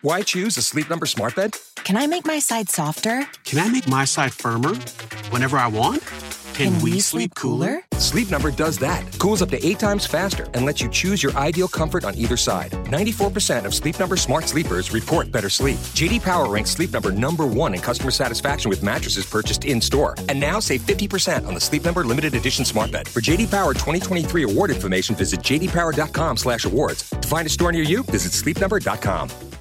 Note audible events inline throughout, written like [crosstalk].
Why choose a Sleep Number smart bed? Can I make my side softer? Can I make my side firmer whenever I want? Can, Can we, we, sleep cooler? Sleep Number does that. Cools up to eight times faster and lets you choose your ideal comfort on either side. 94% of Sleep Number smart sleepers report better sleep. JD Power ranks Sleep Number number one in customer satisfaction with mattresses purchased in store. And now save 50% on the Sleep Number limited edition smart bed. For JD Power 2023 award information, visit jdpower.com/awards. To find a store near you, visit sleepnumber.com.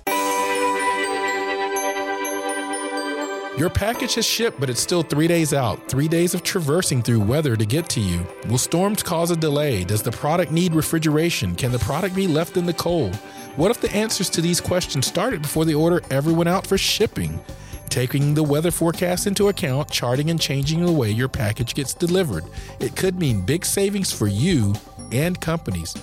Your package has shipped, but it's still three days out. Three days of traversing through weather to get to you. Will storms cause a delay? Does the product need refrigeration? Can the product be left in the cold? What if the answers to these questions started before the order ever went out for shipping? Taking the weather forecast into account, charting and changing the way your package gets delivered. It could mean big savings for you and companies.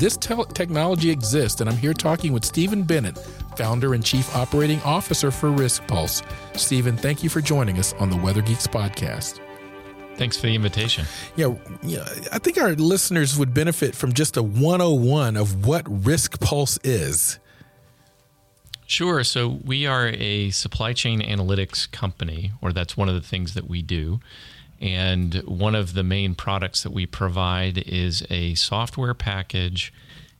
This te- technology exists, and I'm here talking with Stephen Bennett founder and chief operating officer for Risk Pulse. Stephen, thank you for joining us on the Weather Geeks podcast. Thanks for the invitation. Yeah, yeah, I think our listeners would benefit from just a 101 of what Risk Pulse is. Sure. So we are a supply chain analytics company, or that's one of the things that we do. And one of the main products that we provide is a software package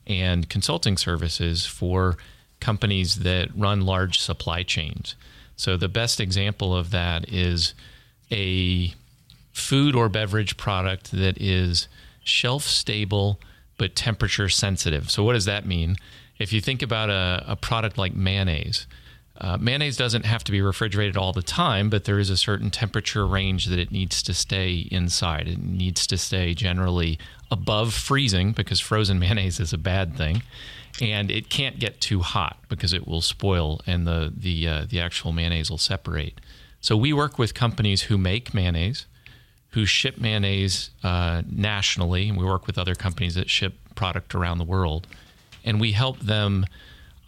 and consulting services for companies that run large supply chains. So the best example of that is a food or beverage product that is shelf stable but temperature sensitive. So what does that mean? If you think about a, a product like mayonnaise, uh, mayonnaise doesn't have to be refrigerated all the time, but there is a certain temperature range that it needs to stay inside. It needs to stay generally above freezing because frozen [laughs] mayonnaise is a bad thing and it can't get too hot because it will spoil and the the uh, the actual mayonnaise will separate. So we work with companies who make mayonnaise, who ship mayonnaise uh, nationally, and we work with other companies that ship product around the world, and we help them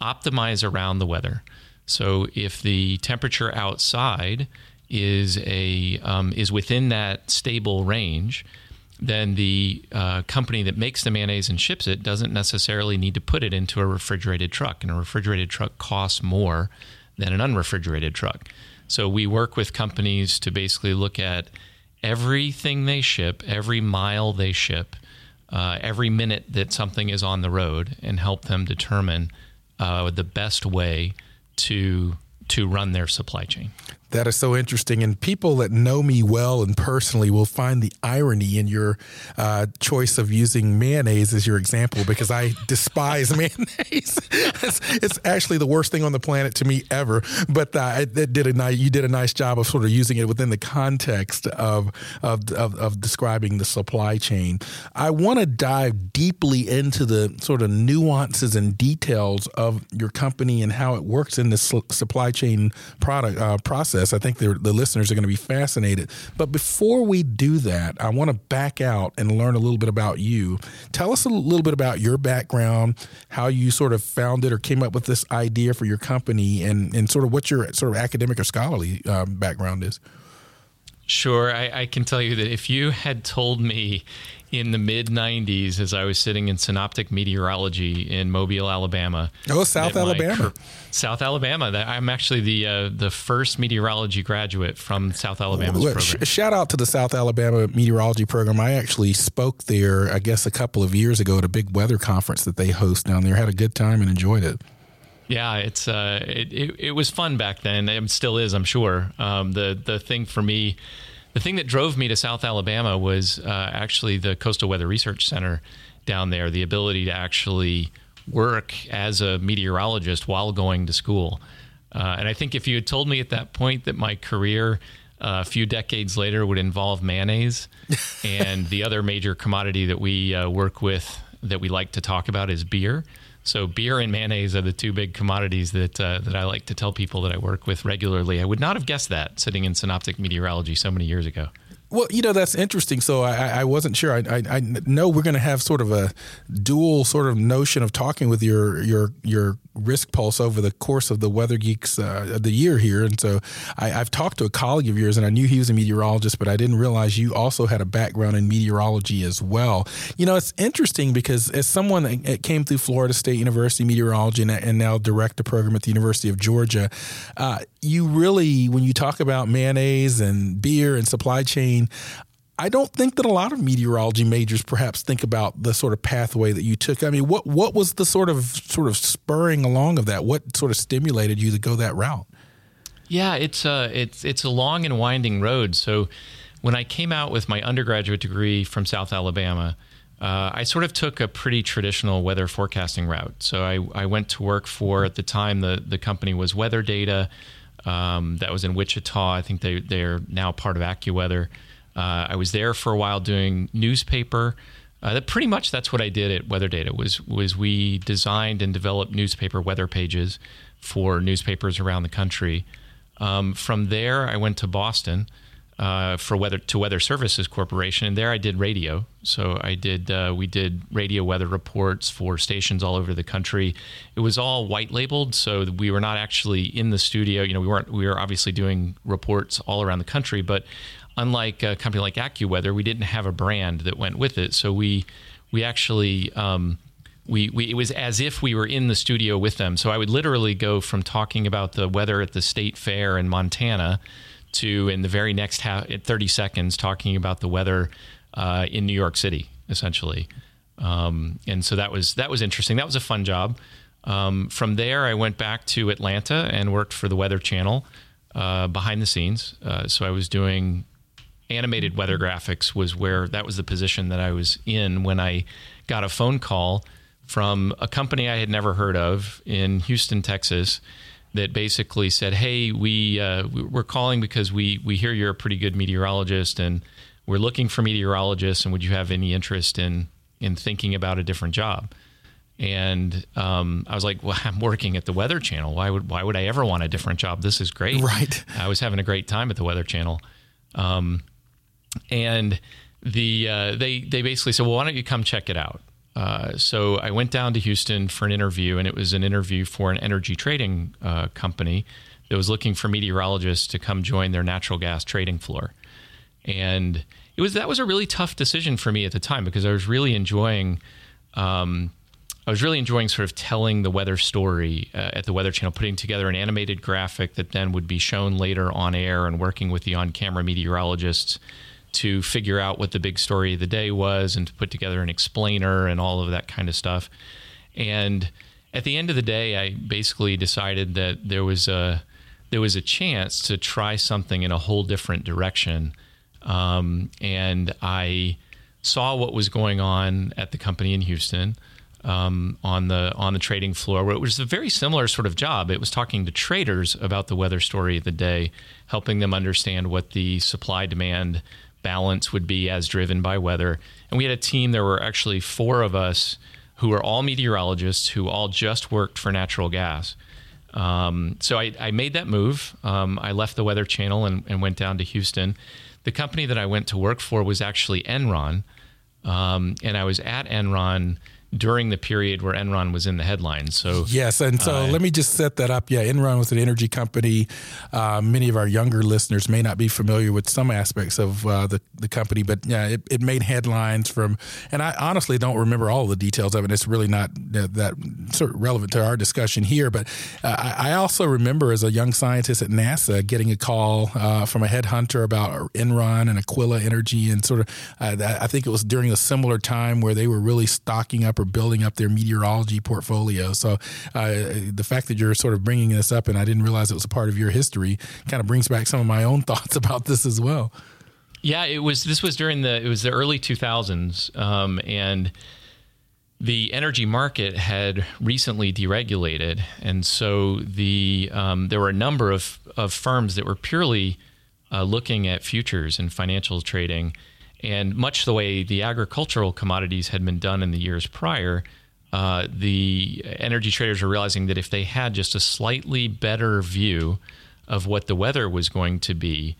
optimize around the weather. So if the temperature outside is a um, is within that stable range, then the uh, company that makes the mayonnaise and ships it doesn't necessarily need to put it into a refrigerated truck. And a refrigerated truck costs more than an unrefrigerated truck. So we work with companies to basically look at everything they ship, every mile they ship, uh, every minute that something is on the road, and help them determine uh, the best way to to run their supply chain. That is so interesting. And people that know me well and personally will find the irony in your uh, choice of using mayonnaise as your example because I despise [laughs] mayonnaise. it's, it's, actually the worst thing on the planet to me ever. But uh, did a nice, you did a nice job of sort of using it within the context of, of, of, of describing the supply chain. I want to dive deeply into the sort of nuances and details of your company and how it works in the supply chain product uh, process I think the listeners are going to be fascinated. But before we do that, I want to back out and learn a little bit about you. Tell us a little bit about your background, how you sort of founded or came up with this idea for your company, and, and sort of what your sort of academic or scholarly um, background is. Sure. I, I, can tell you that if you had told me in the mid 90s as I was sitting in synoptic meteorology in Mobile, Alabama. Oh, South Alabama. South Alabama. That I'm actually the uh, the first meteorology graduate from South Alabama's well, program. Sh- shout out to the South Alabama meteorology program. I actually spoke there, I guess, a couple of years ago at a big weather conference that they host down there. Had a good time and enjoyed it. Yeah, it's uh, it, it, it was fun back then. It still is, I'm sure. Um, the the thing for me the thing that drove me to South Alabama was uh, actually the Coastal Weather Research Center down there, the ability to actually work as a meteorologist while going to school. Uh, and I think if you had told me at that point that my career uh, a few decades later would involve mayonnaise [laughs] and the other major commodity that we uh, work with that we like to talk about is beer. So beer and mayonnaise are the two big commodities that uh, that I like to tell people that I work with regularly. I would not have guessed that sitting in synoptic meteorology so many years ago. Well, you know that's interesting. So I, I wasn't sure. I, I, I know we're going to have sort of a dual sort of notion of talking with your your your risk pulse over the course of the Weather Geeks uh, the year here. And so I, have talked to a colleague of yours, and I knew he was a meteorologist, but I didn't realize you also had a background in meteorology as well. You know, it's interesting because as someone that came through Florida State University meteorology and, and now direct a program at the University of Georgia, uh, you really, when you talk about mayonnaise and beer and supply chain, I don't think that a lot of meteorology majors perhaps think about the sort of pathway that you took. I mean, what what was the sort of sort of spurring along of that? What sort of stimulated you to go that route? Yeah, it's a uh, it's it's a long and winding road. So when I came out with my undergraduate degree from South Alabama, uh, I sort of took a pretty traditional weather forecasting route. So I, I went to work for at the time the the company was Weather Data, um, that was in Wichita. I think they they're now part of AccuWeather. Uh, I was there for a while doing newspaper. Uh, that pretty much that's what I did at Weather Data was was we designed and developed newspaper weather pages for newspapers around the country. Um, from there, I went to Boston uh, for weather to Weather Services Corporation, and there I did radio. So I did uh, we did radio weather reports for stations all over the country. It was all white labeled, so we were not actually in the studio. You know, we weren't we were obviously doing reports all around the country, but unlike a company like AccuWeather, we didn't have a brand that went with it. So we we actually um, we, we it was as if we were in the studio with them. So I would literally go from talking about the weather at the state fair in Montana to in the very next half, 30 seconds talking about the weather uh, in New York City, essentially. Um, and so that was that was interesting. That was a fun job. Um, from there, I went back to Atlanta and worked for the Weather Channel uh, behind the scenes. Uh, so I was doing animated weather graphics was where that was the position that I was in when I got a phone call from a company I had never heard of in Houston, Texas, that basically said, "Hey, we uh, we're calling because we we hear you're a pretty good meteorologist, and we're looking for meteorologists, and would you have any interest in in thinking about a different job?" And um, I was like, "Well, I'm working at the Weather Channel. Why would why would I ever want a different job? This is great." Right. I was having a great time at the Weather Channel. Um, and the uh, they they basically said, "Well, why don't you come check it out?" Uh, so I went down to Houston for an interview, and it was an interview for an energy trading uh, company that was looking for meteorologists to come join their natural gas trading floor. And it was that was a really tough decision for me at the time because I was really enjoying. Um, I was really enjoying sort of telling the weather story uh, at the Weather Channel, putting together an animated graphic that then would be shown later on air, and working with the on-camera meteorologists to figure out what the big story of the day was and to put together an explainer and all of that kind of stuff. And at the end of the day, I basically decided that there was a there was a chance to try something in a whole different direction. Um, and I saw what was going on at the company in Houston um, on the on the trading floor, where it was a very similar sort of job. It was talking to traders about the weather story of the day, helping them understand what the supply demand balance would be as driven by weather. And we had a team, there were actually four of us who were all meteorologists who all just worked for natural gas. Um, so I, I, made that move. Um, I left the Weather Channel and, and, went down to Houston. The company that I went to work for was actually Enron. Um, and I was at Enron during the period where Enron was in the headlines. So yes, and so uh, let me just set that up. Yeah, Enron was an energy company. Uh, many of our younger listeners may not be familiar with some aspects of uh, the the company, but yeah, it, it, made headlines from. And I honestly don't remember all the details of it. It's really not that, that sort of relevant to our discussion here. But uh, I, I, also remember as a young scientist at NASA getting a call uh, from a headhunter about Enron and Aquila Energy, and sort of uh, I think it was during a similar time where they were really stocking up for building up their meteorology portfolio. So uh, the fact that you're sort of bringing this up, and I didn't realize it was a part of your history, kind of brings back some of my own [laughs] thoughts about this as well. Yeah, it was. This was during the it was the early 2000s, um, and the energy market had recently deregulated, and so the um, there were a number of of firms that were purely uh, looking at futures and financial trading and much the way the agricultural commodities had been done in the years prior, uh, the energy traders are realizing that if they had just a slightly better view of what the weather was going to be,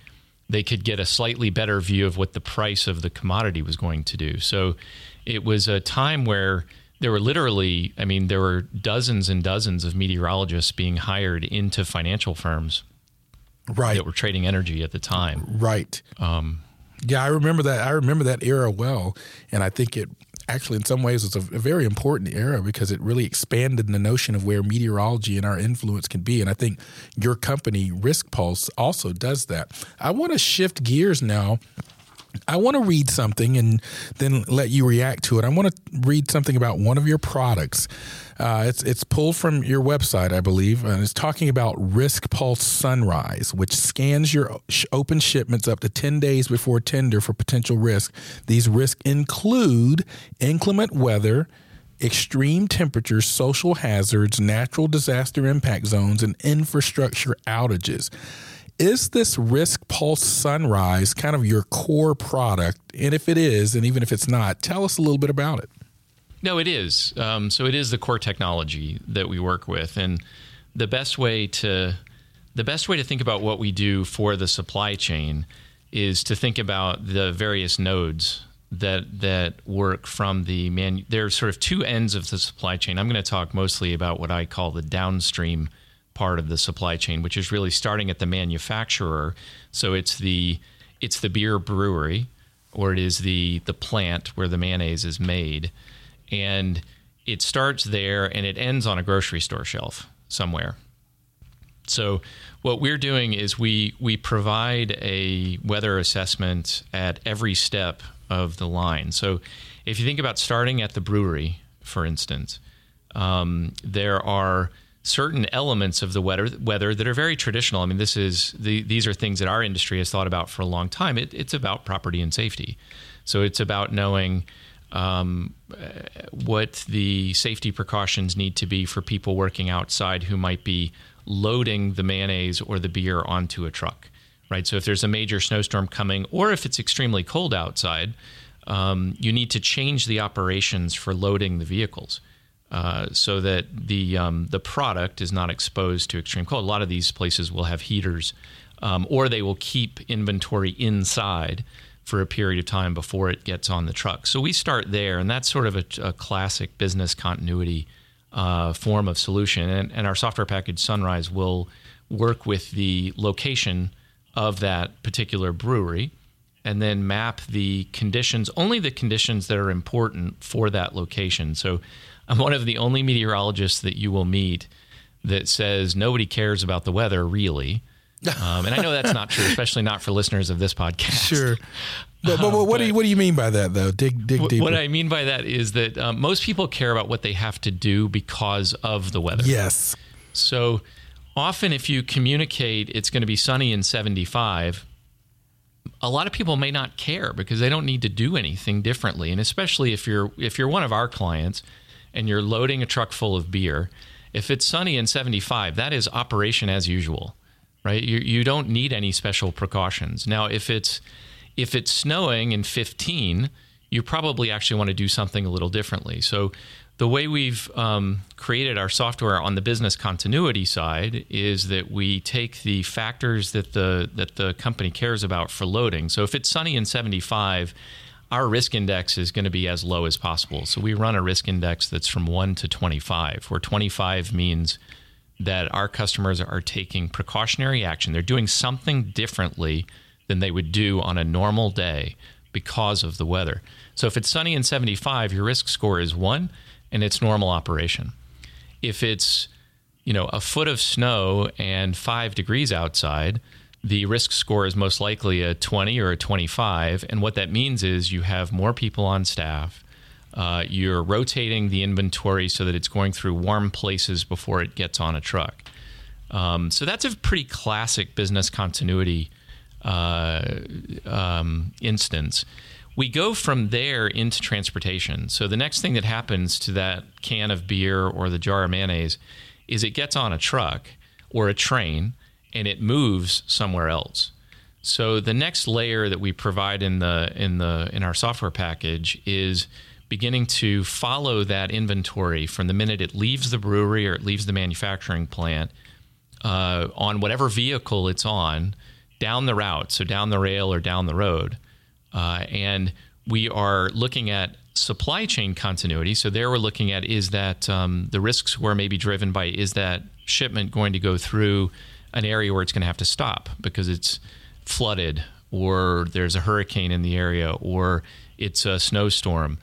they could get a slightly better view of what the price of the commodity was going to do. So it was a time where there were literally, I mean, there were dozens and dozens of meteorologists being hired into financial firms right. that were trading energy at the time. Right. Um, yeah, I remember that. I remember that era well, and I think it actually, in some ways, was a, a, very important era because it really expanded the notion of where meteorology and our influence can be. And I think your company, Risk Pulse, also does that. I want to shift gears now I want to read something and then let you react to it. I want to read something about one of your products. Uh, it's it's pulled from your website, I believe, and it's talking about Risk Pulse Sunrise, which scans your open shipments up to ten days before tender for potential risk. These risks include inclement weather, extreme temperatures, social hazards, natural disaster impact zones, and infrastructure outages. Is this Risk Pulse Sunrise kind of your core product? And if it is, and even if it's not, tell us a little bit about it. No, it is. Um, so it is the core technology that we work with, and the best way to the best way to think about what we do for the supply chain is to think about the various nodes that that work from the man. There are sort of two ends of the supply chain. I'm going to talk mostly about what I call the downstream part of the supply chain, which is really starting at the manufacturer. So it's the it's the beer brewery, or it is the the plant where the mayonnaise is made, and it starts there and it ends on a grocery store shelf somewhere. So what we're doing is we we provide a weather assessment at every step of the line. So if you think about starting at the brewery, for instance, um, there are certain elements of the weather, weather that are very traditional. I mean, this is the, these are things that our industry has thought about for a long time. It, it's about property and safety, so it's about knowing um, what the safety precautions need to be for people working outside who might be loading the mayonnaise or the beer onto a truck. Right. So if there's a major snowstorm coming, or if it's extremely cold outside, um, you need to change the operations for loading the vehicles. Uh, so that the um, the product is not exposed to extreme cold. A lot of these places will have heaters, um, or they will keep inventory inside for a period of time before it gets on the truck. So we start there, and that's sort of a, a classic business continuity uh, form of solution. And, and our software package Sunrise will work with the location of that particular brewery and then map the conditions, only the conditions that are important for that location. So I'm one of the only meteorologists that you will meet that says nobody cares about the weather really. [laughs] Um, and I know that's not true, especially not for listeners of this podcast. Sure. [laughs] But, but, but what do you what do you mean by that though? Dig dig deeper. What I mean by that is that um, most people care about what they have to do because of the weather. Yes. So often, if you communicate it's going to be sunny and 75, a lot of people may not care because they don't need to do anything differently. And especially if you're if you're one of our clients and you're loading a truck full of beer, if it's sunny and 75, that is operation as usual, right? You, you don't need any special precautions. Now, if it's if it's snowing in 15, you probably actually want to do something a little differently. So, the way we've um, created our software on the business continuity side is that we take the factors that the that the company cares about for loading. So, if it's sunny in 75, our risk index is going to be as low as possible. So we run a risk index that's from 1 to 25, where 25 means that our customers are taking precautionary action. They're doing something differently than they would do on a normal day because of the weather. So if it's sunny and 75, your risk score is 1 and it's normal operation. If it's, you know, a foot of snow and 5 degrees outside, the risk score is most likely a 20 or a 25. And what that means is you have more people on staff. Uh, you're rotating the inventory so that it's going through warm places before it gets on a truck. Um, so that's a pretty classic business continuity uh, um, instance. We go from there into transportation. So the next thing that happens to that can of beer or the jar of mayonnaise is it gets on a truck or a train and it moves somewhere else. So the next layer that we provide in the in the in our software package is beginning to follow that inventory from the minute it leaves the brewery or it leaves the manufacturing plant uh, on whatever vehicle it's on down the route, so down the rail or down the road. Uh, and we are looking at supply chain continuity. So there we're looking at is that um, the risks were maybe driven by is that shipment going to go through an area where it's going to have to stop because it's flooded or there's a hurricane in the area or it's a snowstorm.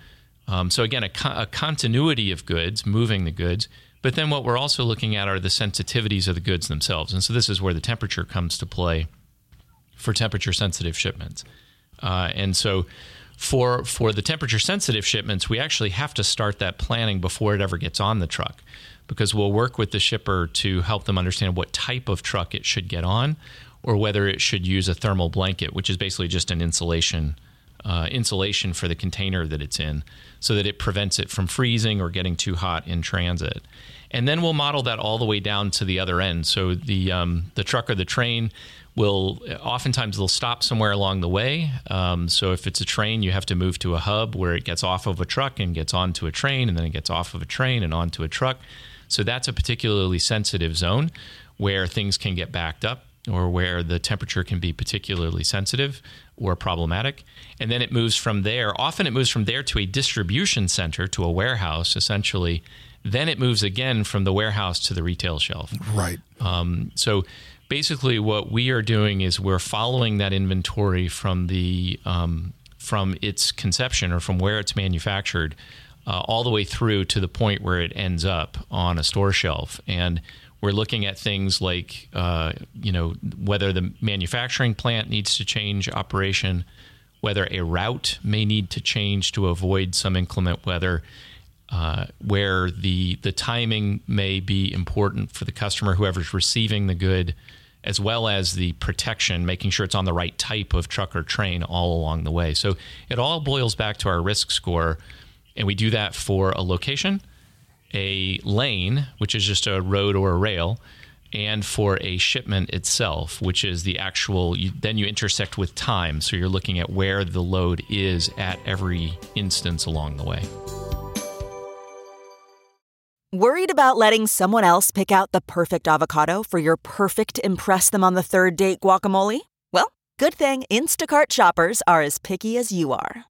Um, so again, a, co- a continuity of goods, moving the goods. But then what we're also looking at are the sensitivities of the goods themselves. And so this is where the temperature comes to play for temperature sensitive shipments. Uh, and so for for the temperature sensitive shipments, we actually have to start that planning before it ever gets on the truck because we'll work with the shipper to help them understand what type of truck it should get on or whether it should use a thermal blanket, which is basically just an insulation uh, insulation for the container that it's in so that it prevents it from freezing or getting too hot in transit. And then we'll model that all the way down to the other end. So the um, the truck or the train will oftentimes they'll stop somewhere along the way. Um, so if it's a train, you have to move to a hub where it gets off of a truck and gets onto a train, and then it gets off of a train and onto a truck. So that's a particularly sensitive zone where things can get backed up or where the temperature can be particularly sensitive or problematic. And then it moves from there. Often it moves from there to a distribution center, to a warehouse, essentially. Then it moves again from the warehouse to the retail shelf. Right. Um, so basically, what we are doing is we're following that inventory from the um, from its conception or from where it's manufactured. Uh, all the way through to the point where it ends up on a store shelf. And we're looking at things like, uh, you know, whether the manufacturing plant needs to change operation, whether a route may need to change to avoid some inclement weather, uh, where the the timing may be important for the customer, whoever's receiving the good, as well as the protection, making sure it's on the right type of truck or train all along the way. So it all boils back to our risk score, and we do that for a location a lane, which is just a road or a rail, and for a shipment itself, which is the actual, you, then you intersect with time. So you're looking at where the load is at every instance along the way. Worried about letting someone else pick out the perfect avocado for your perfect Impress Them on the Third Date guacamole? Well, good thing Instacart shoppers are as picky as you are.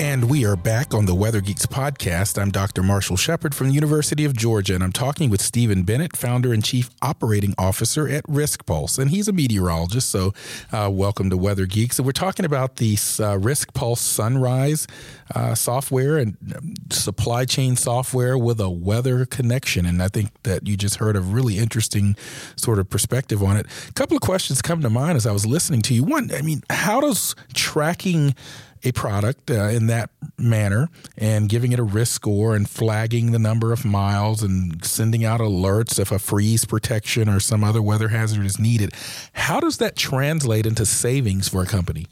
And we are back on the Weather Geeks podcast. I'm Dr. Marshall Shepherd from the University of Georgia, and I'm talking with Stephen Bennett, founder and chief operating officer at Risk Pulse. And he's a meteorologist, so uh, welcome to Weather Geeks. And we're talking about the uh, Risk Pulse Sunrise uh, software and um, supply chain software with a weather connection. And I think that you just heard a really interesting sort of perspective on it. A couple of questions come to mind as I was listening to you. One, I mean, how does tracking a product uh, in that manner and giving it a risk score and flagging the number of miles and sending out alerts if a freeze protection or some other weather hazard is needed. How does that translate into savings for a company?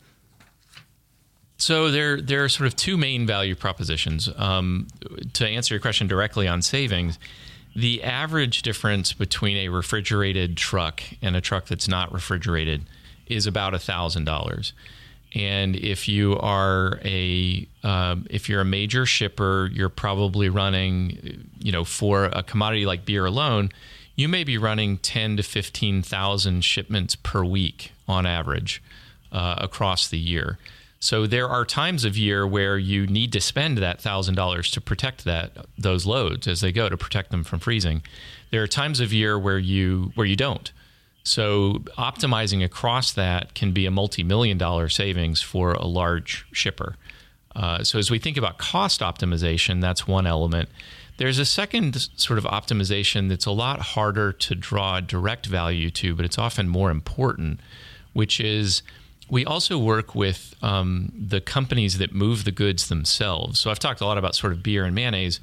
So there, there are sort of two main value propositions. Um, to answer your question directly on savings, the average difference between a refrigerated truck and a truck that's not refrigerated is about thousand dollars. And if you are a um, if you're a major shipper, you're probably running, you know, for a commodity like beer alone, you may be running ten to fifteen thousand shipments per week on average uh, across the year. So there are times of year where you need to spend that thousand dollars to protect that those loads as they go to protect them from freezing. There are times of year where you where you don't. So optimizing across that can be a multi-million dollar savings for a large shipper. Uh, so as we think about cost optimization, that's one element. There's a second sort of optimization that's a lot harder to draw direct value to, but it's often more important, which is we also work with um, the companies that move the goods themselves. So I've talked a lot about sort of beer and mayonnaise,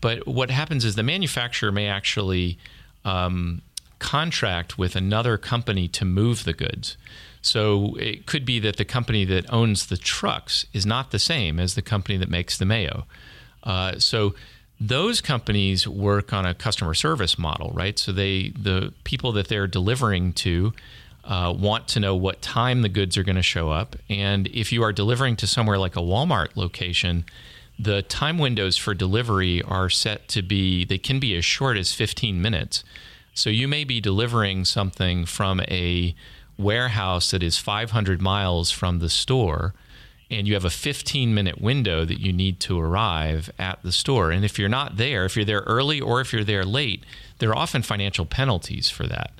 But what happens is the manufacturer may actually um, contract with another company to move the goods. So it could be that the company that owns the trucks is not the same as the company that makes the mayo. Uh, so those companies work on a customer service model, right? So they the people that they're delivering to uh, want to know what time the goods are going to show up, and if you are delivering to somewhere like a Walmart location, the time windows for delivery are set to be they can be as short as 15 minutes. So you may be delivering something from a warehouse that is 500 miles from the store and you have a 15 minute window that you need to arrive at the store. And if you're not there, if you're there early or if you're there late, there are often financial penalties for that.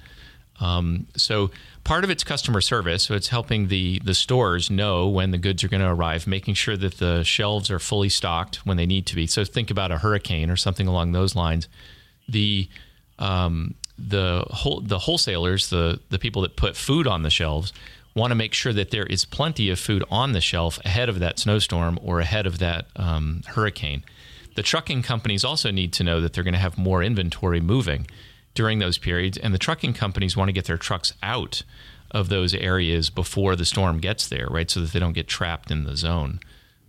Um, so part of it's customer service. So it's helping the the stores know when the goods are going to arrive, making sure that the shelves are fully stocked when they need to be. So think about a hurricane or something along those lines. The um, the whole the wholesalers, the the people that put food on the shelves, want to make sure that there is plenty of food on the shelf ahead of that snowstorm or ahead of that um, hurricane. The trucking companies also need to know that they're going to have more inventory moving during those periods, and the trucking companies want to get their trucks out of those areas before the storm gets there, right? So that they don't get trapped in the zone.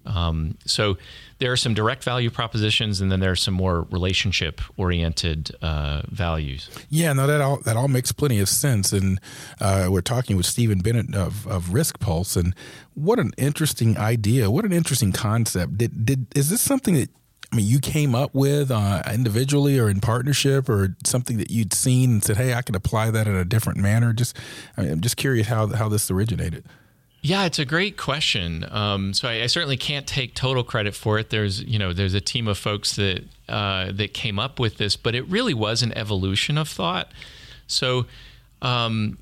Um, so there are some direct value propositions, and then there are some more relationship oriented uh, values. Yeah, no, that all that all makes plenty of sense. And uh, we're talking with Stephen Bennett of, of Risk Pulse, and what an interesting idea! What an interesting concept. Did did is this something that I mean, you came up with uh, individually or in partnership, or something that you'd seen and said, "Hey, I can apply that in a different manner." Just, I mean, I'm just curious how how this originated. Yeah, it's a great question. Um, so I, I, certainly can't take total credit for it. There's, you know, there's a team of folks that uh, that came up with this, but it really was an evolution of thought. So um,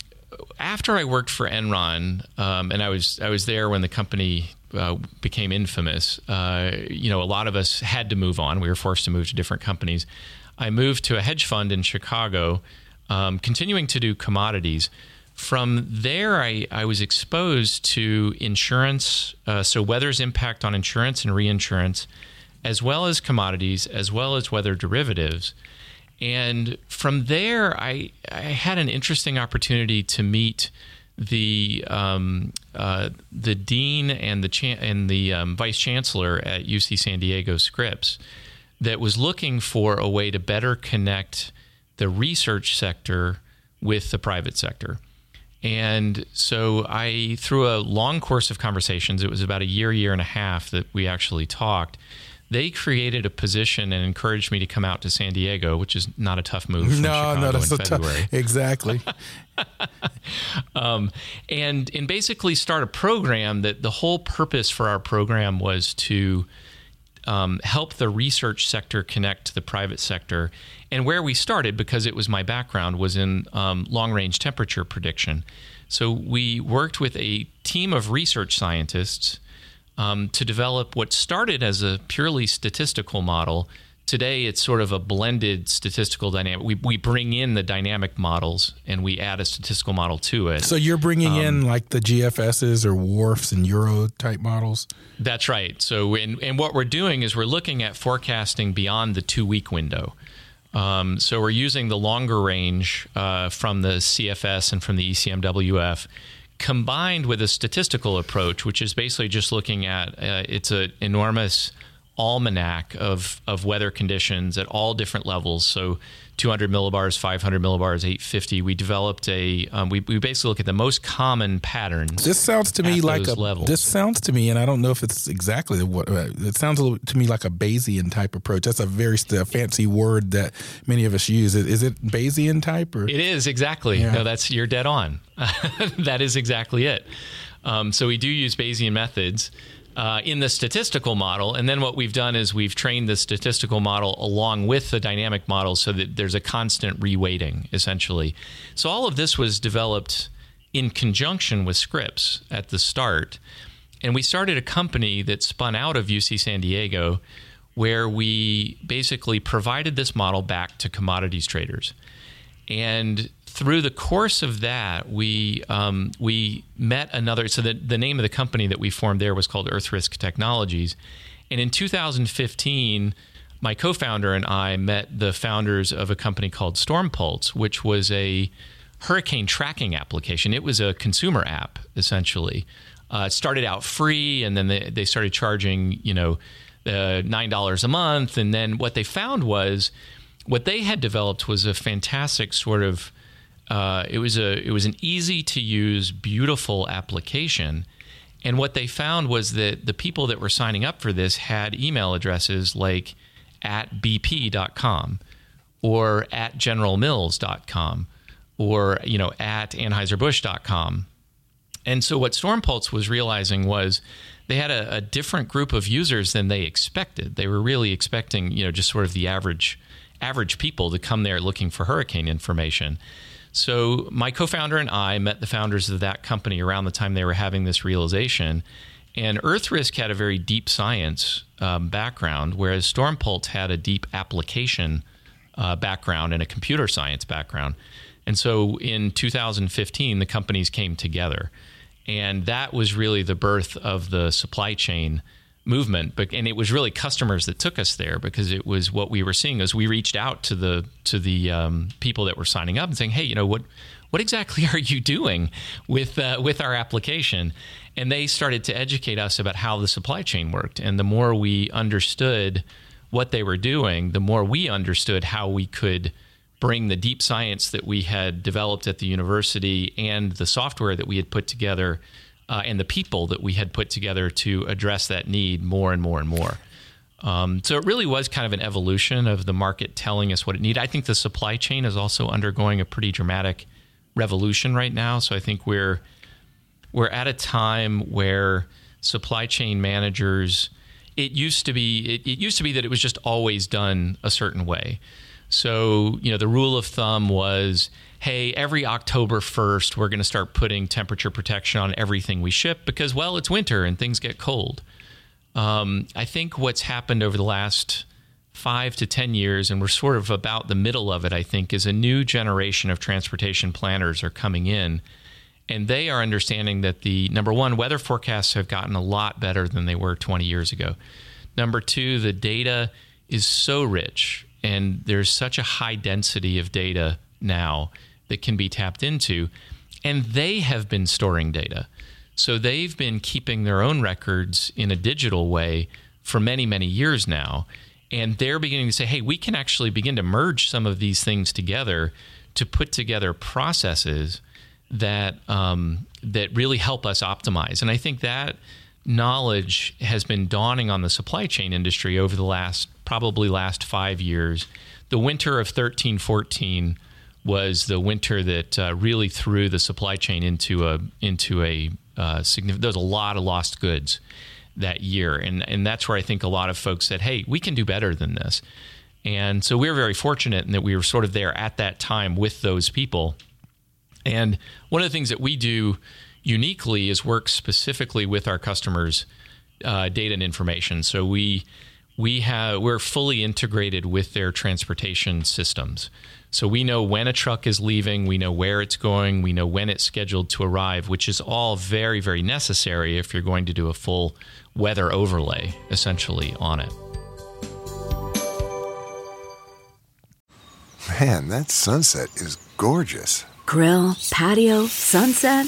after I worked for Enron, um, and I was I was there when the company uh, became infamous. Uh, you know, a lot of us had to move on. We were forced to move to different companies. I moved to a hedge fund in Chicago, um, continuing to do commodities from there, I, I was exposed to insurance, uh, so weather's impact on insurance and reinsurance, as well as commodities, as well as weather derivatives. And from there, I, I had an interesting opportunity to meet the um, uh, the dean and the cha- and the um, vice chancellor at UC San Diego Scripps that was looking for a way to better connect the research sector with the private sector. And so I, through a long course of conversations, it was about a year, year and a half that we actually talked. They created a position and encouraged me to come out to San Diego, which is not a tough move. From [laughs] no, Chicago no, that's in a February. tough. [laughs] Exactly. [laughs] um, and and basically start a program that the whole purpose for our program was to um, help the research sector connect to the private sector. And where we started, because it was my background, was in um, long range temperature prediction. So we worked with a team of research scientists um, to develop what started as a purely statistical model today it's sort of a blended statistical dynamic. We, we bring in the dynamic models and we add a statistical model to it. So you're bringing um, in like the GFSs or WRFs and Euro type models? That's right. So, and what we're doing is we're looking at forecasting beyond the two week window. Um, so we're using the longer range uh, from the CFS and from the ECMWF combined with a statistical approach, which is basically just looking at uh, it's an enormous almanac of of weather conditions at all different levels. So 200 millibars, 500 millibars, 850. We developed a. Um, we, we basically look at the most common patterns. This sounds to me like a. Levels. This sounds to me, and I don't know if it's exactly what uh, it sounds to me like a Bayesian type approach. That's a very a fancy word that many of us use. Is it Bayesian type or? It is exactly. Yeah. No, that's you're dead on. [laughs] that is exactly it. Um, so we do use Bayesian methods uh, in the statistical model. And then what we've done is we've trained the statistical model along with the dynamic model so that there's a constant reweighting, essentially. So all of this was developed in conjunction with Scripps at the start. And we started a company that spun out of UC San Diego where we basically provided this model back to commodities traders. And through the course of that, we um, we met another. So the the name of the company that we formed there was called Earth Risk Technologies, and in 2015. my co-founder and I met the founders of a company called StormPulse, which was a hurricane tracking application. It was a consumer app essentially. Uh, it started out free, and then they, they started charging, you know, uh, nine dollars a month. And then what they found was what they had developed was a fantastic sort of. Uh, it was a it was an easy to use, beautiful application. And what they found was that the people that were signing up for this had email addresses like at bp.com or at generalmills.com or you know at anheuser-busch.com and so what stormpulse was realizing was they had a, a, different group of users than they expected. They were really expecting you know just sort of the average average people to come there looking for hurricane information so my co-founder and i met the founders of that company around the time they were having this realization and EarthRisk had a very deep science um, background, whereas StormPulse had a deep application uh, background and a computer science background. And so in 2015, the companies came together. And that was really the birth of the supply chain movement but and it was really customers that took us there because it was what we were seeing as we reached out to the to the um, people that were signing up and saying hey you know what what exactly [laughs] are you doing with uh, with our application? And they started to educate us about how the supply chain worked. And the more we understood what they were doing the more we understood how we could bring the deep science that we had developed at the university and the software that we had put together uh, and the people that we had put together to address that need more and more and more. Um, so it really was kind of an evolution of the market telling us what it needed. I think the supply chain is also undergoing a pretty dramatic revolution right now. So I think we're we're at a time where supply chain managers it used to be it, it used to be that it was just always done a certain way. So, you know, the rule of thumb was hey, every October 1st, we're going to start putting temperature protection on everything we ship because, well, it's winter and things get cold. Um, I think what's happened over the last five to 10 years, and we're sort of about the middle of it, I think, is a new generation of transportation planners are coming in. And they are understanding that the number one, weather forecasts have gotten a lot better than they were 20 years ago. Number two, the data is so rich and there's such a high density of data now that can be tapped into. And they have been storing data. So they've been keeping their own records in a digital way for many, many years now. And they're beginning to say, hey, we can actually begin to merge some of these things together to put together processes that um, that really help us optimize. And I think that knowledge has been dawning on the supply chain industry over the last probably last five years. The winter of 13, 14 was the winter that uh, really threw the supply chain into a into a uh, significant. There was a lot of lost goods that year, and and that's where I think a lot of folks said, "Hey, we can do better than this." And so we were very fortunate in that we were sort of there at that time with those people. And one of the things that we do uniquely is work specifically with our customers' uh, data and information. So we we have we're fully integrated with their transportation systems. So we know when a truck is leaving, we know where it's going, we know when it's scheduled to arrive, which is all very, very necessary if you're going to do a full weather overlay essentially on it. Man, that sunset is gorgeous. Grill, patio, sunset.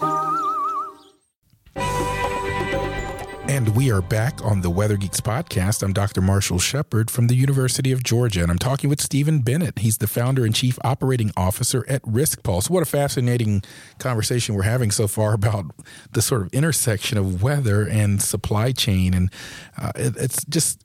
And we are back on the Weather Geeks podcast. I'm Dr. Marshall Shepherd from the University of Georgia, and I'm talking with Stephen Bennett. He's the founder and chief operating officer at RiskPulse. What a fascinating conversation we're having so far about the sort of intersection of weather and supply chain. And uh, it, it's just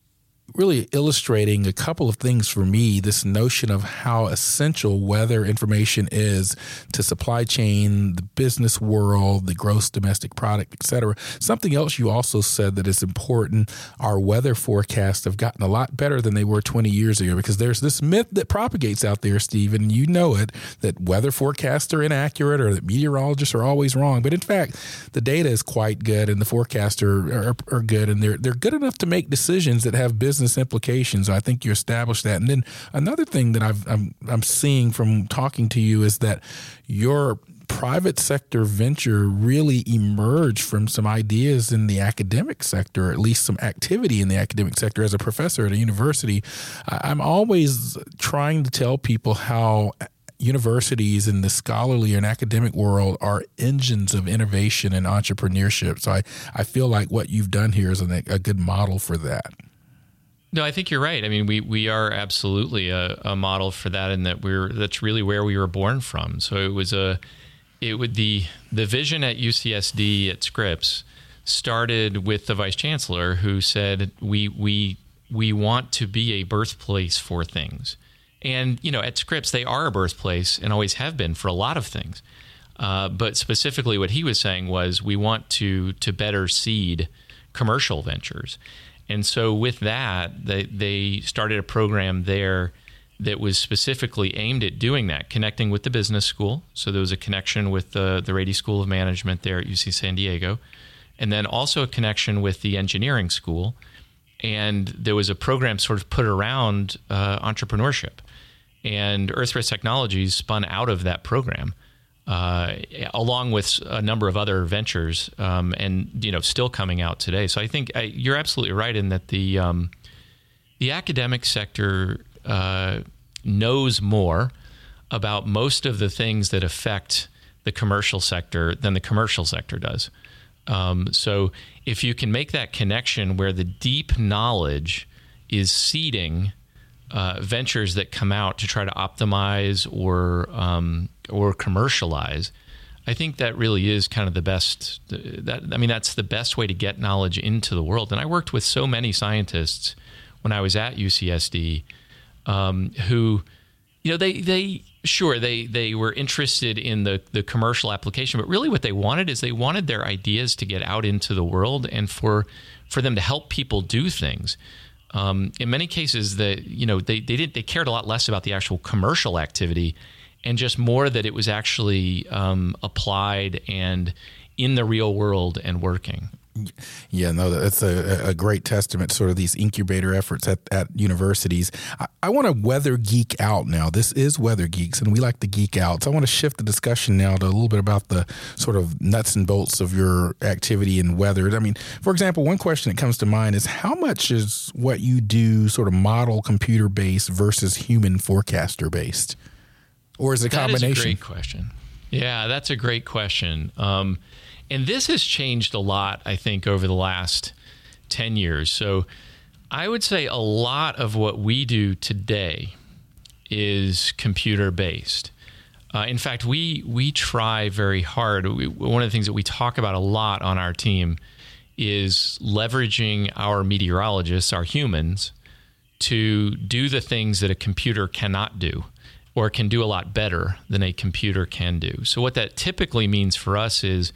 really illustrating a couple of things for me. This notion of how essential weather information is to supply chain, the business world, the gross domestic product, et cetera. Something else you also said that is important: our weather forecasts have gotten a lot better than they were 20 years ago. Because there's this myth that propagates out there, Stephen, and you know it, that weather forecasts are inaccurate or that meteorologists are always wrong. But in fact, the data is quite good, and the forecasts are, are, are good, and they're they're good enough to make decisions that have business implications. I think you established that. And then another thing that I've, I'm I'm seeing from talking to you is that your private sector venture really emerged from some ideas in the academic sector, or at least some activity in the academic sector. As a professor at a university, I'm always trying to tell people how universities in the scholarly and academic world are engines of innovation and entrepreneurship. So I, I feel like what you've done here is a, a good model for that. No, I think you're right. I mean, we we are absolutely a, a model for that, and that we're that's really where we were born from. So it was a it would the the vision at UCSD at Scripps started with the vice chancellor who said we we we want to be a birthplace for things. And you know, at Scripps, they are a birthplace and always have been for a lot of things. Uh, but specifically, what he was saying was we want to to better seed commercial ventures. And so, with that, they, they started a program there that was specifically aimed at doing that, connecting with the business school. So there was a connection with the the Rady School of Management there at UC San Diego, and then also a connection with the engineering school. And there was a program sort of put around uh, entrepreneurship and EarthRisk Technologies spun out of that program. Uh, along with a number of other ventures, um, and you know, still coming out today. So I think I, you're absolutely right in that the um, the academic sector uh, knows more about most of the things that affect the commercial sector than the commercial sector does. Um, so if you can make that connection where the deep knowledge is seeding uh, ventures that come out to try to optimize or um, or commercialize, I think that really is kind of the best. That I mean, that's the best way to get knowledge into the world. And I worked with so many scientists when I was at UCSD um, who, you know, they they sure they they were interested in the the commercial application, but really what they wanted is they wanted their ideas to get out into the world and for for them to help people do things. Um, in many cases, that you know they they did they cared a lot less about the actual commercial activity, and just more that it was actually um, applied and in the real world and working. Yeah, no, that's a, a great testament sort of these incubator efforts at, at universities. I, I want to weather geek out now. This is Weather Geeks, and we like to geek out. So I want to shift the discussion now to a little bit about the sort of nuts and bolts of your activity in weather. I mean, for example, one question that comes to mind is how much is what you do sort of model computer based versus human forecaster based? Or is it a combination? That is a great question. Yeah, that's a great question. Um, and this has changed a lot, I think, over the last 10 years. So I would say a lot of what we do today is computer based. Uh, in fact, we we try very hard. We, one of the things that we talk about a lot on our team is leveraging our meteorologists, our humans, to do the things that a computer cannot do or can do a lot better than a computer can do. So what that typically means for us is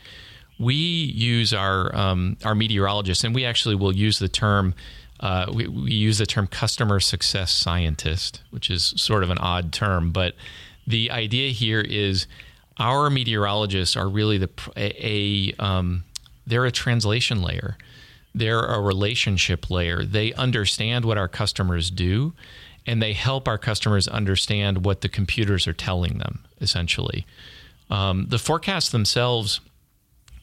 we use our um, our meteorologists, and we actually will use the term. Uh, we, we, use the term customer success scientist, which is sort of an odd term, but the idea here is our meteorologists are really the a, a um, they're a translation layer, they're a relationship layer. They understand what our customers do, and they help our customers understand what the computers are telling them. Essentially, um, the forecasts themselves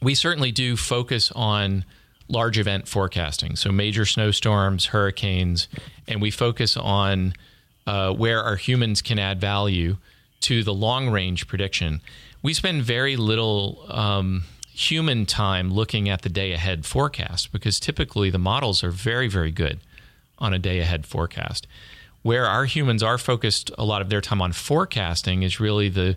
we certainly do focus on large event forecasting, so major snowstorms, hurricanes, and we focus on uh, where our humans can add value to the long range prediction. We spend very little um, human time looking at the day ahead forecast because typically the models are very, very good on a day ahead forecast. Where our humans are focused a lot of their time on forecasting is really the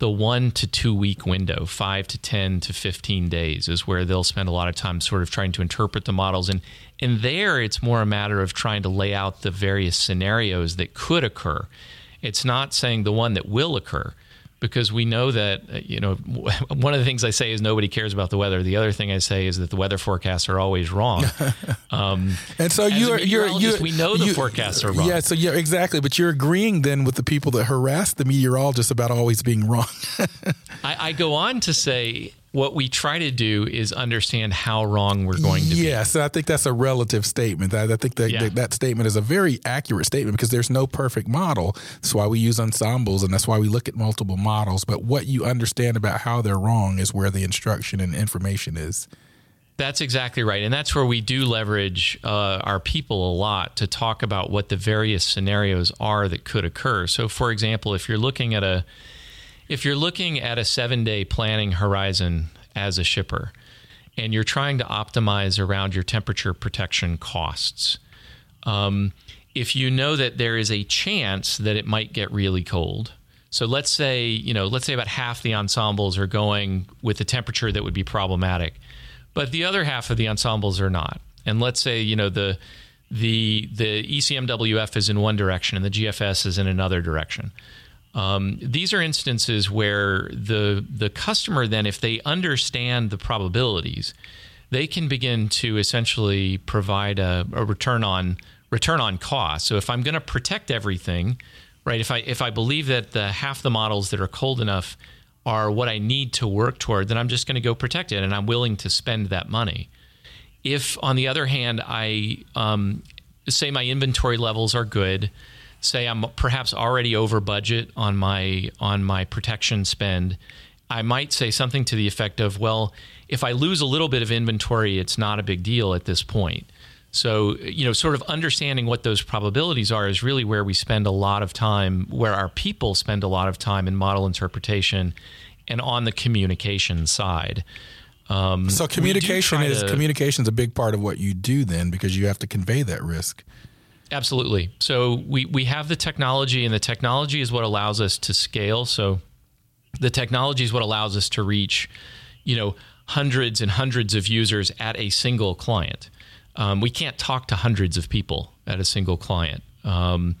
the one to two week window, five to 10 to 15 days, is where they'll spend a lot of time sort of trying to interpret the models. And, and there, it's more a matter of trying to lay out the various scenarios that could occur. It's not saying the one that will occur because we know that uh, you know [laughs] one of the things I say is nobody cares about the weather. The other thing I say is that the weather forecasts are always wrong. [laughs] Um, and so you're you're, you're we know the you, forecasts are wrong. Yeah, so yeah, exactly. But you're agreeing then with the people that harass the meteorologists about always being wrong. [laughs] I, I go on to say what we try to do is understand how wrong we're going to yes, be. Yes, I think that's a relative statement. I, I think that, yeah. that, that statement is a very accurate statement because there's no perfect model. That's why we use ensembles and that's why we look at multiple models. But what you understand about how they're wrong is where the instruction and information is. That's exactly right. And that's where we do leverage uh, our people a lot to talk about what the various scenarios are that could occur. So, for example, if you're looking at a if you're looking at a seven day planning horizon as a shipper and you're trying to optimize around your temperature protection costs, um, if you know that there is a chance that it might get really cold, so let's say, you know, let's say about half the ensembles are going with a temperature that would be problematic, but the other half of the ensembles are not. And let's say, you know, the the the ECMWF is in one direction and the GFS is in another direction. Um, these are instances where the the customer then, if they understand the probabilities, they can begin to essentially provide a, a return on return on cost. So if I'm going to protect everything, right? If I if I believe that the half the models that are cold enough are what I need to work toward, then I'm just going to go protect it, and I'm willing to spend that money. If, on the other hand, I um, say my inventory levels are good say I'm perhaps already over budget on my on my protection spend, I might say something to the effect of, well, if I lose a little bit of inventory, it's not a big deal at this point. So, you know, sort of understanding what those probabilities are is really where we spend a lot of time, where our people spend a lot of time in model interpretation and on the communication side. Um, so communication is to, communication is a big part of what you do then because you have to convey that risk. Absolutely. So we we have the technology, and the technology is what allows us to scale. So the technology is what allows us to reach, you know, hundreds and hundreds of users at a single client. Um, we can't talk to hundreds of people at a single client. Um,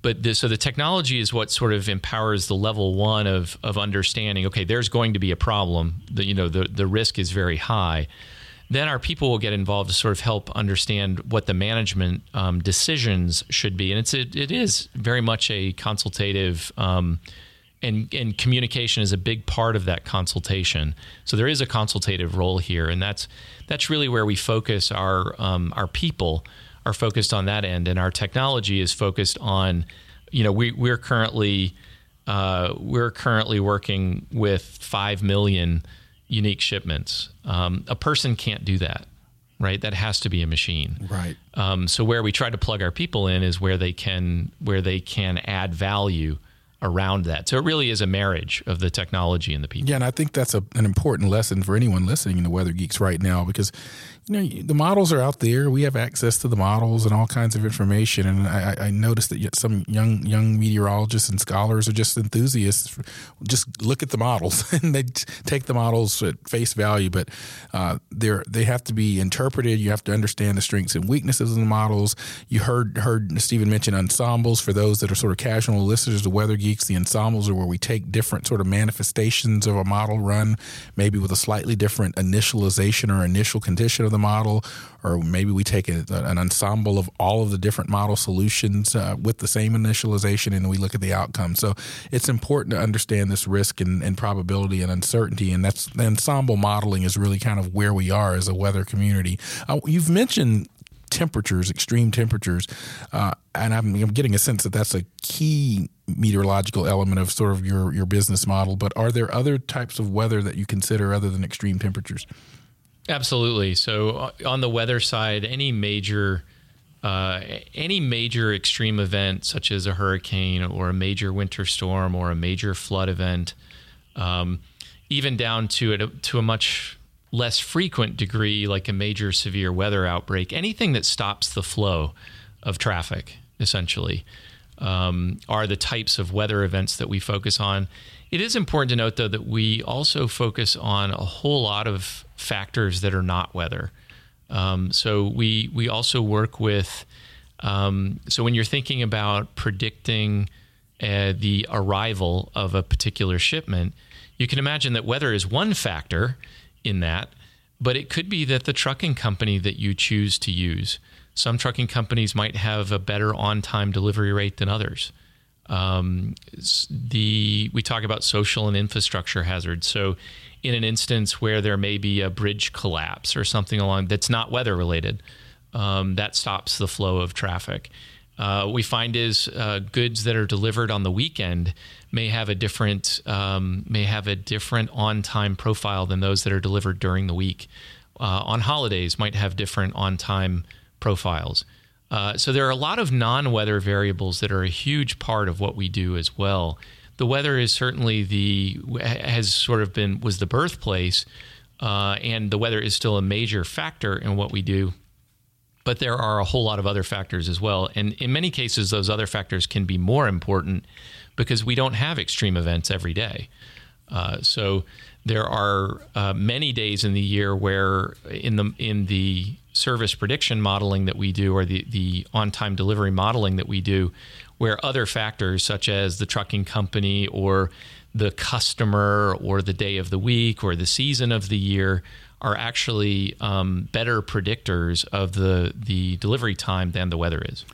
but so the technology is what sort of empowers the level one of of understanding. Okay, there's going to be a problem. The you know the the risk is very high then our people will get involved to sort of help understand what the management um, decisions should be. And it's it, it is very much a consultative. Um, and, and communication is a big part of that consultation. So there is a consultative role here, and that's that's really where we focus our um, our people are focused on that end, and our technology is focused on, you know, we we're currently uh, we're currently working with five million unique shipments. Um, a person can't do that, right? That has to be a machine, right? Um, so where we try to plug our people in is where they can where they can add value around that. So it really is a marriage of the technology and the people. Yeah, and I think that's a, an important lesson for anyone listening to Weather Geeks right now because you know the models are out there. We have access to the models and all kinds of information. And I, I noticed that some young young meteorologists and scholars are just enthusiasts. Just look at the models [laughs] and they take the models at face value, but uh, they're they have to be interpreted. You have to understand the strengths and weaknesses of the models. You heard heard Stephen mention ensembles for those that are sort of casual listeners to Weather Geeks. The ensembles are where we take different sort of manifestations of a model run, maybe with a slightly different initialization or initial condition of the the model, or maybe we take a, an ensemble of all of the different model solutions uh, with the same initialization and we look at the outcome. So it's important to understand this risk and, and probability and uncertainty, and that's the ensemble modeling is really kind of where we are as a weather community. Uh, you've mentioned temperatures, extreme temperatures, uh, and I'm, I'm, getting a sense that that's a key meteorological element of sort of your your business model. But are there other types of weather that you consider other than extreme temperatures? Absolutely. So uh, on the weather side, any major uh, any major extreme event such as a hurricane or a major winter storm or a major flood event, um, even down to a, to a much less frequent degree like a major severe weather outbreak, anything that stops the flow of traffic, essentially. um, are the types of weather events that we focus on. It is important to note, though, that we also focus on a whole lot of factors that are not weather. Um, so we we also work with. Um, so when you're thinking about predicting uh, the arrival of a particular shipment, you can imagine that weather is one factor in that, but it could be that the trucking company that you choose to use. Some trucking companies might have a better on-time delivery rate than others. Um, the we talk about social and infrastructure hazards. So, in an instance where there may be a bridge collapse or something along that's not weather related, um, that stops the flow of traffic. Uh, we find is uh, goods that are delivered on the weekend may have a different um, may have a different on time profile than those that are delivered during the week. Uh, on holidays, might have different on time profiles. Uh, so there are a lot of non-weather variables that are a huge part of what we do as well. The weather is certainly the has sort of been was the birthplace, uh, and the weather is still a major factor in what we do. But there are a whole lot of other factors as well, and in many cases, those other factors can be more important because we don't have extreme events every day. Uh, so there are uh, many days in the year where in the in the service prediction modeling that we do or the, the on-time delivery modeling that we do where other factors such as the trucking company or the customer or the day of the week or the season of the year are actually um, better predictors of the the delivery time than the weather is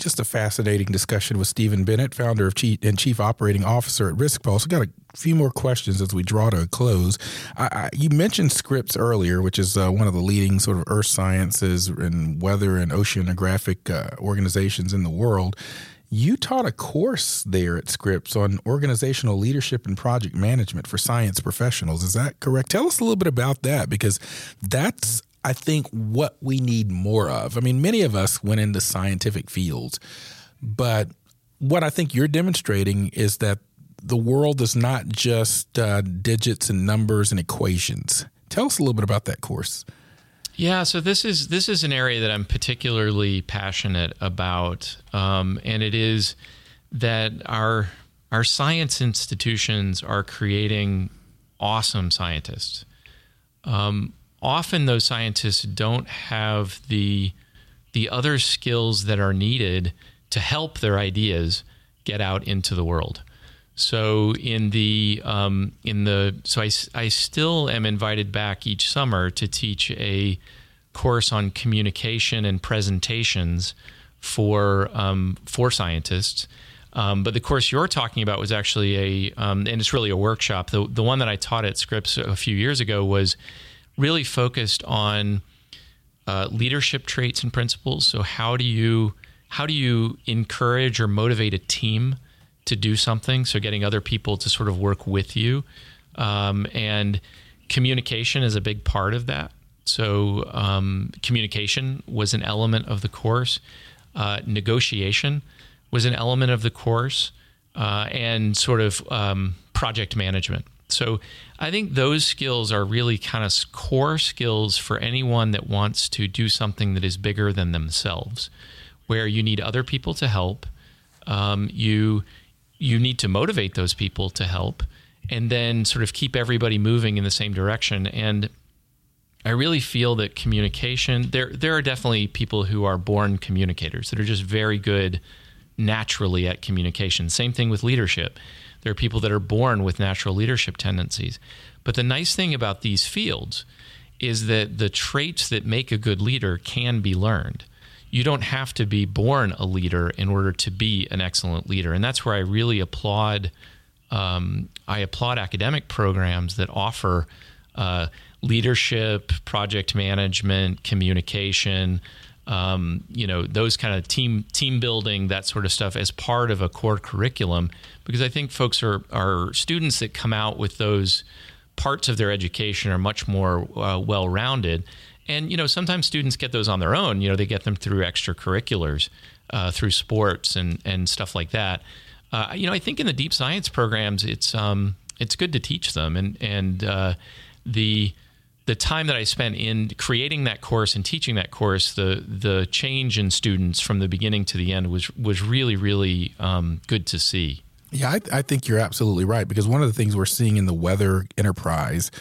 just a fascinating discussion with Stephen Bennett, founder of Chief and Chief Operating Officer at RiskPulse. I got a few more questions as we draw to a close. I, I, you mentioned Scripps earlier, which is uh, one of the leading sort of earth sciences and weather and oceanographic uh, organizations in the world. You taught a course there at Scripps on organizational leadership and project management for science professionals. Is that correct? Tell us a little bit about that because that's I think, what we need more of. I mean, many of us went into scientific fields, but what I think you're demonstrating is that the world is not just uh, digits and numbers and equations. Tell us a little bit about that course. Yeah, so this is this is an area that I'm particularly passionate about, um, and it is that our our science institutions are creating awesome scientists. Um, often those scientists don't have the the other skills that are needed to help their ideas get out into the world. So in the um, in the so I, I still am invited back each summer to teach a course on communication and presentations for um, for scientists. Um, but the course you're talking about was actually a um, and it's really a workshop. The the one that I taught at Scripps a few years ago was really focused on uh, leadership traits and principles. So how do you how do you encourage or motivate a team to do something? So getting other people to sort of work with you, um, and communication is a big part of that. So um, communication was an element of the course. Uh, negotiation was an element of the course, uh, and sort of um, project management. So I think those skills are really kind of core skills for anyone that wants to do something that is bigger than themselves, where you need other people to help. Um, you you need to motivate those people to help, and then sort of keep everybody moving in the same direction. And I really feel that communication there there are definitely people who are born communicators that are just very good naturally at communication. Same thing with leadership there are people that are born with natural leadership tendencies. But the nice thing about these fields is that the traits that make a good leader can be learned. You don't have to be born a leader in order to be an excellent leader. And that's where I really applaud. Um, I applaud academic programs that offer uh, leadership, project management, communication, um, you know those kind of team team building that sort of stuff as part of a core curriculum because I think folks are are students that come out with those parts of their education are much more uh, well rounded and you know sometimes students get those on their own you know they get them through extracurriculars uh, through sports and and stuff like that. Uh, you know I think in the deep science programs it's um, it's good to teach them. And and uh, the the time that I spent in creating that course and teaching that course, the the change in students from the beginning to the end was was really really um, good to see. Yeah, I, I think you're absolutely right because one of the things we're seeing in the weather enterprise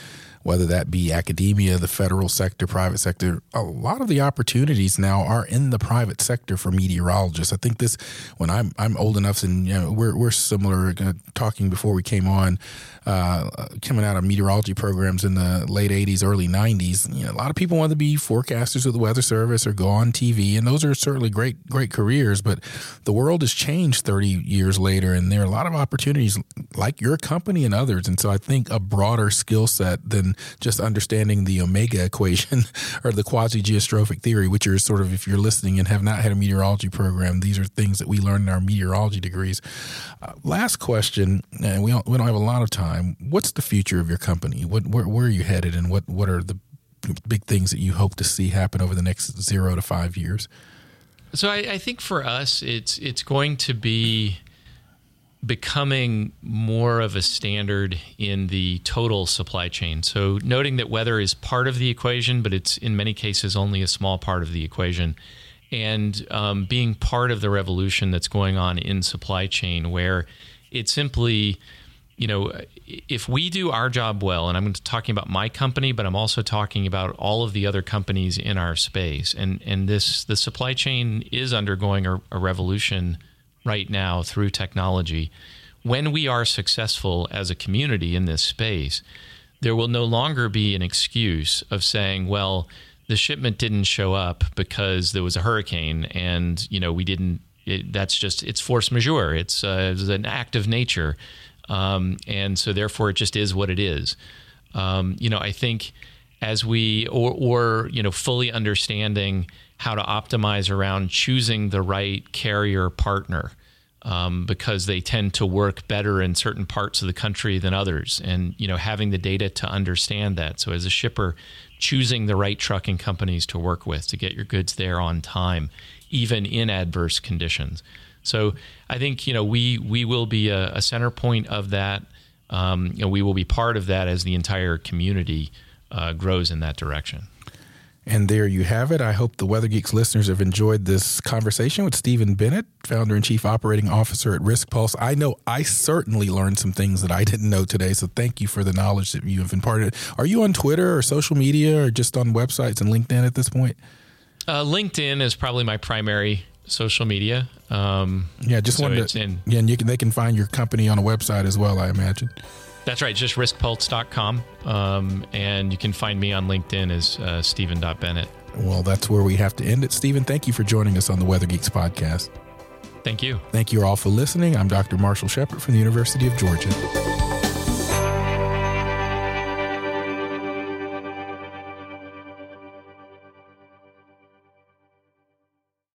whether that be academia, the federal sector, private sector, a lot of the opportunities now are in the private sector for meteorologists. I think this, when I'm I'm old enough, and you know, we're we're similar. Uh, talking before we came on, uh, coming out of meteorology programs in the late 80s, early 90s, you know, a lot of people want to be forecasters with the Weather Service or go on TV, and those are certainly great, great careers. But the world has changed 30 years later, and there are a lot of opportunities like your company and others. And so I think a broader skill set than just understanding the omega equation [laughs] or the quasi geostrophic theory, which are sort of, if you're listening and have not had a meteorology program, these are things that we learn in our meteorology degrees. Uh, last question, and we don't, we don't have a lot of time what's the future of your company? What where, where are you headed, and what what are the big things that you hope to see happen over the next zero to five years? So I, I think for us, it's it's going to be becoming more of a standard in the total supply chain. So, noting that weather is part of the equation, but it's in many cases only a small part of the equation, and um, being part of the revolution that's going on in supply chain, where it simply you know, if we do our job well, and I'm talking about my company, but I'm also talking about all of the other companies in our space, and and this the supply chain is undergoing a, a revolution right now through technology. When we are successful as a community in this space, there will no longer be an excuse of saying, well, the shipment didn't show up because there was a hurricane, and you know we didn't. It, that's just it's force majeure. It's, uh, it's an act of nature um, and so therefore it just is what it is. Um, you know, I think as we or, or you know fully understanding how to optimize around choosing the right carrier partner um, because they tend to work better in certain parts of the country than others and you know having the data to understand that so as a shipper choosing the right trucking companies to work with to get your goods there on time even in adverse conditions so I think you know we we will be a, a center point of that. Um, you know, we will be part of that as the entire community uh, grows in that direction. And there you have it. I hope the Weather Geeks listeners have enjoyed this conversation with Stephen Bennett, founder and chief operating officer at Riskpulse. I know I certainly learned some things that I didn't know today. So thank you for the knowledge that you have imparted. Are you on Twitter or social media or just on websites and LinkedIn at this point? Uh, LinkedIn is probably my primary social media. Um, yeah, just so wanted to. In, yeah, and you can they can find your company on a website as well. I imagine. That's right, just riskpulse.com. Um, and you can find me on LinkedIn as uh, Stephen.Bennett. Well, that's where we have to end it. Stephen, thank you for joining us on the Weather Geeks podcast. Thank you. Thank you all for listening. I'm Dr. Marshall Shepard from the University of Georgia.